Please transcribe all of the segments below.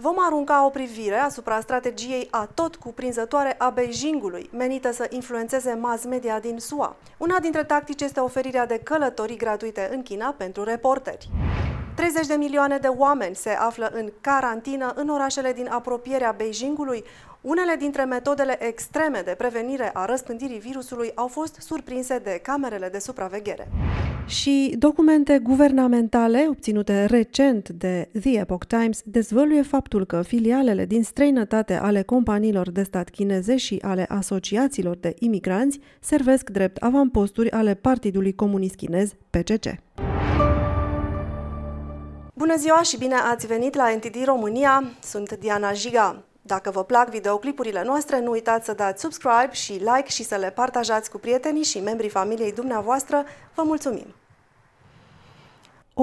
Vom arunca o privire asupra strategiei atot cuprinzătoare a Beijingului, menită să influențeze mass media din SUA. Una dintre tactici este oferirea de călătorii gratuite în China pentru reporteri. 30 de milioane de oameni se află în carantină în orașele din apropierea Beijingului. Unele dintre metodele extreme de prevenire a răspândirii virusului au fost surprinse de camerele de supraveghere. Și documente guvernamentale obținute recent de The Epoch Times dezvăluie faptul că filialele din străinătate ale companiilor de stat chineze și ale asociațiilor de imigranți servesc drept avamposturi ale Partidului Comunist Chinez, PCC. Bună ziua și bine ați venit la NTD România! Sunt Diana Jiga. Dacă vă plac videoclipurile noastre, nu uitați să dați subscribe și like și să le partajați cu prietenii și membrii familiei dumneavoastră. Vă mulțumim!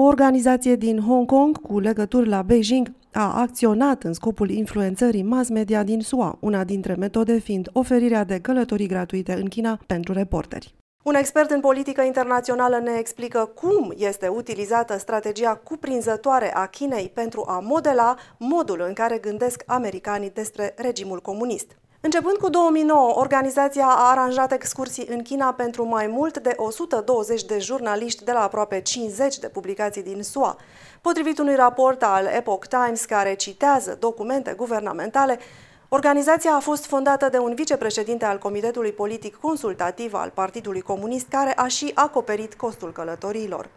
O organizație din Hong Kong cu legături la Beijing a acționat în scopul influențării mass media din SUA, una dintre metode fiind oferirea de călătorii gratuite în China pentru reporteri. Un expert în politică internațională ne explică cum este utilizată strategia cuprinzătoare a Chinei pentru a modela modul în care gândesc americanii despre regimul comunist. Începând cu 2009, organizația a aranjat excursii în China pentru mai mult de 120 de jurnaliști de la aproape 50 de publicații din SUA. Potrivit unui raport al Epoch Times care citează documente guvernamentale, Organizația a fost fondată de un vicepreședinte al Comitetului Politic Consultativ al Partidului Comunist, care a și acoperit costul călătoriilor.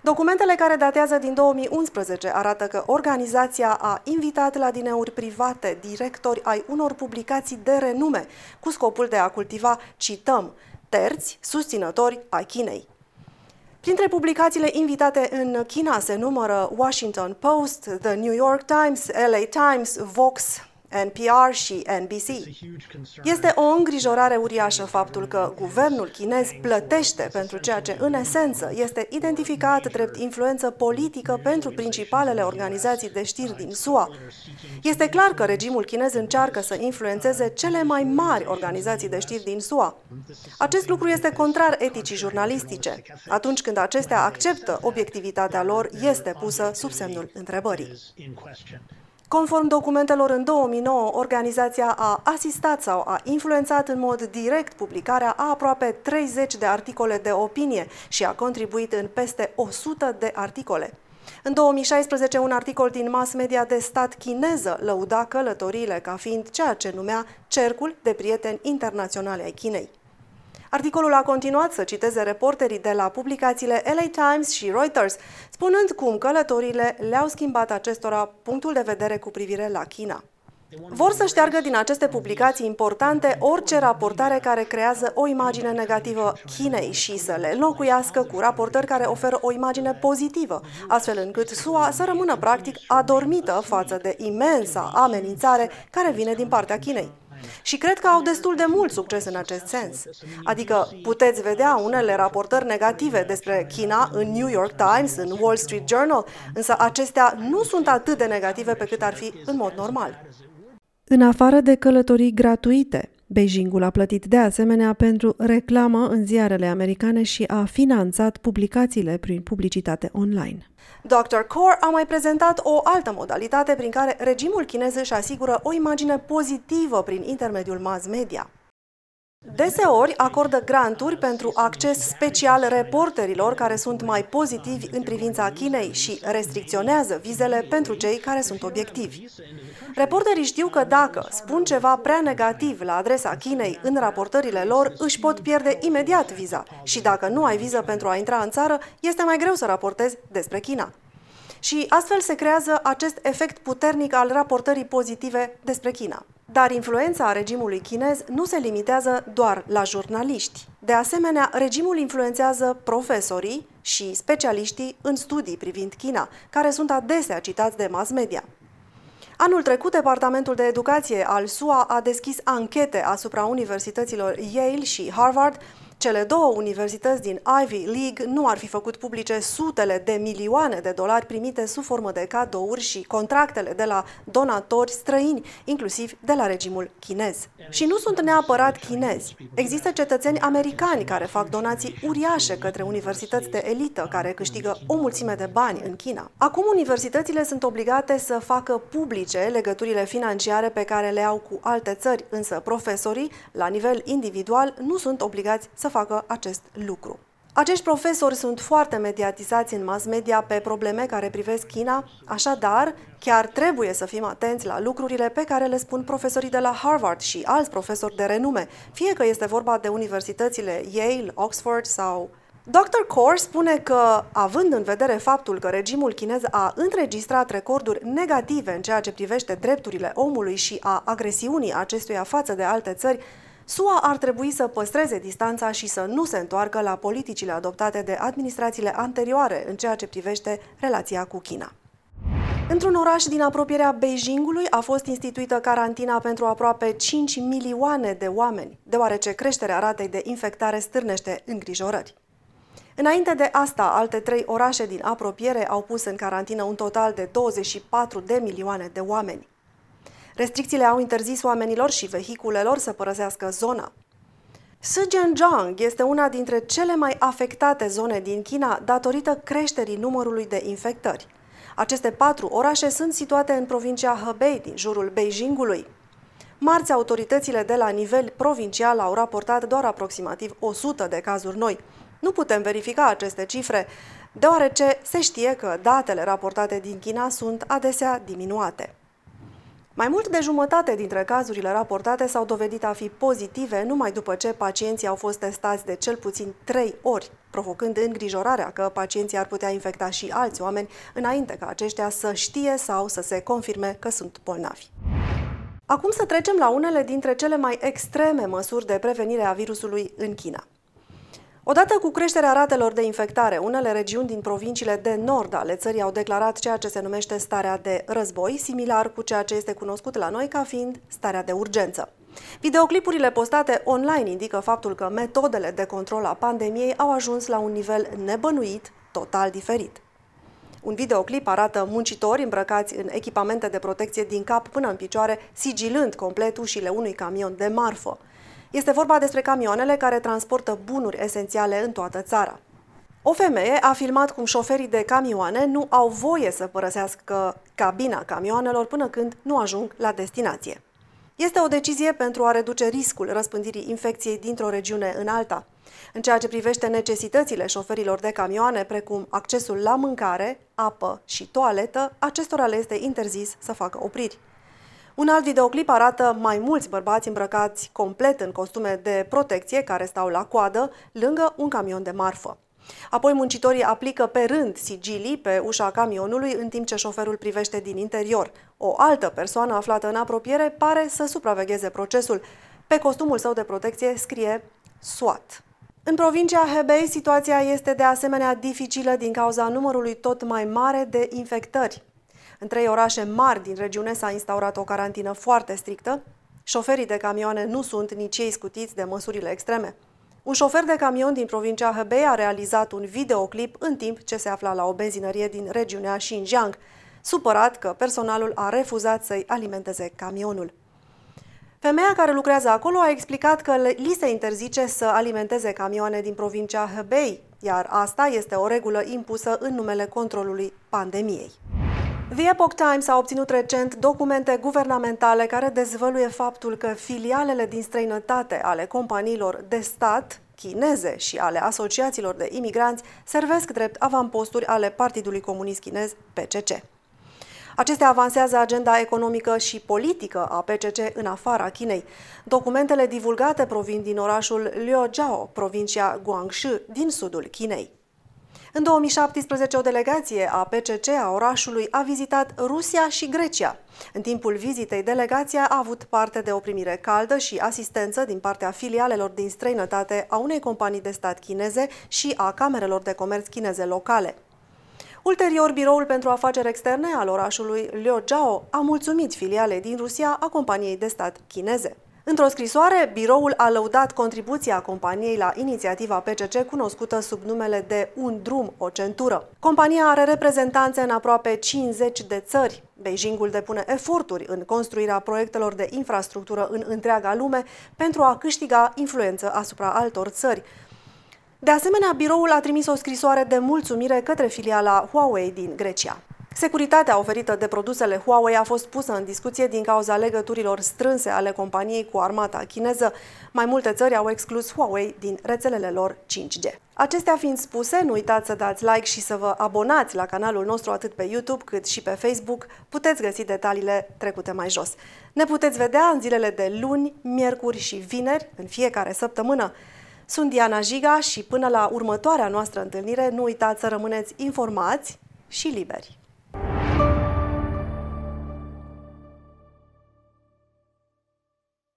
Documentele care datează din 2011 arată că organizația a invitat la dineuri private directori ai unor publicații de renume, cu scopul de a cultiva, cităm, terți susținători ai Chinei. Printre publicațiile invitate în China se numără Washington Post, The New York Times, LA Times, Vox, NPR și NBC. Este o îngrijorare uriașă faptul că guvernul chinez plătește pentru ceea ce, în esență, este identificat drept influență politică pentru principalele organizații de știri din SUA. Este clar că regimul chinez încearcă să influențeze cele mai mari organizații de știri din SUA. Acest lucru este contrar eticii jurnalistice. Atunci când acestea acceptă obiectivitatea lor, este pusă sub semnul întrebării. Conform documentelor, în 2009, organizația a asistat sau a influențat în mod direct publicarea a aproape 30 de articole de opinie și a contribuit în peste 100 de articole. În 2016, un articol din mass media de stat chineză lăuda călătoriile ca fiind ceea ce numea Cercul de prieteni internaționale ai Chinei. Articolul a continuat să citeze reporterii de la publicațiile LA Times și Reuters, spunând cum călătorile le-au schimbat acestora punctul de vedere cu privire la China. Vor să șteargă din aceste publicații importante orice raportare care creează o imagine negativă Chinei și să le înlocuiască cu raportări care oferă o imagine pozitivă, astfel încât SUA să rămână practic adormită față de imensa amenințare care vine din partea Chinei. Și cred că au destul de mult succes în acest sens. Adică puteți vedea unele raportări negative despre China în New York Times, în Wall Street Journal, însă acestea nu sunt atât de negative pe cât ar fi în mod normal. În afară de călătorii gratuite, Beijingul a plătit de asemenea pentru reclamă în ziarele americane și a finanțat publicațiile prin publicitate online. Dr. Core a mai prezentat o altă modalitate prin care regimul chinez își asigură o imagine pozitivă prin intermediul mass media. Deseori acordă granturi pentru acces special reporterilor care sunt mai pozitivi în privința Chinei și restricționează vizele pentru cei care sunt obiectivi. Reporterii știu că dacă spun ceva prea negativ la adresa Chinei în raportările lor, își pot pierde imediat viza și dacă nu ai viză pentru a intra în țară, este mai greu să raportezi despre China. Și astfel se creează acest efect puternic al raportării pozitive despre China. Dar influența regimului chinez nu se limitează doar la jurnaliști. De asemenea, regimul influențează profesorii și specialiștii în studii privind China, care sunt adesea citați de mass media. Anul trecut, Departamentul de Educație al SUA a deschis anchete asupra universităților Yale și Harvard Cele două universități din Ivy League nu ar fi făcut publice sutele de milioane de dolari primite sub formă de cadouri și contractele de la donatori străini, inclusiv de la regimul chinez. Și nu sunt neapărat chinezi. Există cetățeni americani care fac donații uriașe către universități de elită care câștigă o mulțime de bani în China. Acum universitățile sunt obligate să facă publice legăturile financiare pe care le au cu alte țări, însă profesorii, la nivel individual, nu sunt obligați să facă acest lucru. Acești profesori sunt foarte mediatizați în mass media pe probleme care privesc China, așadar, chiar trebuie să fim atenți la lucrurile pe care le spun profesorii de la Harvard și alți profesori de renume, fie că este vorba de universitățile Yale, Oxford sau Dr. Kaur spune că, având în vedere faptul că regimul chinez a înregistrat recorduri negative în ceea ce privește drepturile omului și a agresiunii acestuia față de alte țări, SUA ar trebui să păstreze distanța și să nu se întoarcă la politicile adoptate de administrațiile anterioare în ceea ce privește relația cu China. Într-un oraș din apropierea Beijingului a fost instituită carantina pentru aproape 5 milioane de oameni, deoarece creșterea ratei de infectare stârnește îngrijorări. Înainte de asta, alte trei orașe din apropiere au pus în carantină un total de 24 de milioane de oameni. Restricțiile au interzis oamenilor și vehiculelor să părăsească zona. Zhejiang este una dintre cele mai afectate zone din China datorită creșterii numărului de infectări. Aceste patru orașe sunt situate în provincia Hebei, din jurul Beijingului. Marți, autoritățile de la nivel provincial au raportat doar aproximativ 100 de cazuri noi. Nu putem verifica aceste cifre, deoarece se știe că datele raportate din China sunt adesea diminuate. Mai mult de jumătate dintre cazurile raportate s-au dovedit a fi pozitive numai după ce pacienții au fost testați de cel puțin 3 ori, provocând îngrijorarea că pacienții ar putea infecta și alți oameni înainte ca aceștia să știe sau să se confirme că sunt bolnavi. Acum să trecem la unele dintre cele mai extreme măsuri de prevenire a virusului în China. Odată cu creșterea ratelor de infectare, unele regiuni din provinciile de nord ale țării au declarat ceea ce se numește starea de război, similar cu ceea ce este cunoscut la noi ca fiind starea de urgență. Videoclipurile postate online indică faptul că metodele de control a pandemiei au ajuns la un nivel nebănuit, total diferit. Un videoclip arată muncitori îmbrăcați în echipamente de protecție din cap până în picioare, sigilând complet ușile unui camion de marfă. Este vorba despre camioanele care transportă bunuri esențiale în toată țara. O femeie a filmat cum șoferii de camioane nu au voie să părăsească cabina camioanelor până când nu ajung la destinație. Este o decizie pentru a reduce riscul răspândirii infecției dintr-o regiune în alta. În ceea ce privește necesitățile șoferilor de camioane, precum accesul la mâncare, apă și toaletă, acestora le este interzis să facă opriri. Un alt videoclip arată mai mulți bărbați îmbrăcați complet în costume de protecție care stau la coadă lângă un camion de marfă. Apoi muncitorii aplică pe rând sigilii pe ușa camionului în timp ce șoferul privește din interior. O altă persoană aflată în apropiere pare să supravegheze procesul. Pe costumul său de protecție scrie SWAT. În provincia Hebei, situația este de asemenea dificilă din cauza numărului tot mai mare de infectări. În trei orașe mari din regiune s-a instaurat o carantină foarte strictă. Șoferii de camioane nu sunt nici ei scutiți de măsurile extreme. Un șofer de camion din provincia Hebei a realizat un videoclip în timp ce se afla la o benzinărie din regiunea Xinjiang, supărat că personalul a refuzat să-i alimenteze camionul. Femeia care lucrează acolo a explicat că li se interzice să alimenteze camioane din provincia Hebei, iar asta este o regulă impusă în numele controlului pandemiei. The Epoch Times a obținut recent documente guvernamentale care dezvăluie faptul că filialele din străinătate ale companiilor de stat chineze și ale asociațiilor de imigranți servesc drept avamposturi ale Partidului Comunist Chinez, PCC. Acestea avansează agenda economică și politică a PCC în afara Chinei. Documentele divulgate provin din orașul Liujiao, provincia Guangxi, din sudul Chinei. În 2017, o delegație a PCC a orașului a vizitat Rusia și Grecia. În timpul vizitei, delegația a avut parte de o primire caldă și asistență din partea filialelor din străinătate a unei companii de stat chineze și a camerelor de comerț chineze locale. Ulterior, Biroul pentru Afaceri Externe al orașului Liujiao a mulțumit filiale din Rusia a companiei de stat chineze. Într-o scrisoare, biroul a lăudat contribuția companiei la inițiativa PCC cunoscută sub numele de Un drum, o centură. Compania are reprezentanțe în aproape 50 de țări. Beijingul depune eforturi în construirea proiectelor de infrastructură în întreaga lume pentru a câștiga influență asupra altor țări. De asemenea, biroul a trimis o scrisoare de mulțumire către filiala Huawei din Grecia. Securitatea oferită de produsele Huawei a fost pusă în discuție din cauza legăturilor strânse ale companiei cu armata chineză. Mai multe țări au exclus Huawei din rețelele lor 5G. Acestea fiind spuse, nu uitați să dați like și să vă abonați la canalul nostru atât pe YouTube cât și pe Facebook. Puteți găsi detaliile trecute mai jos. Ne puteți vedea în zilele de luni, miercuri și vineri, în fiecare săptămână. Sunt Diana Jiga și până la următoarea noastră întâlnire, nu uitați să rămâneți informați și liberi.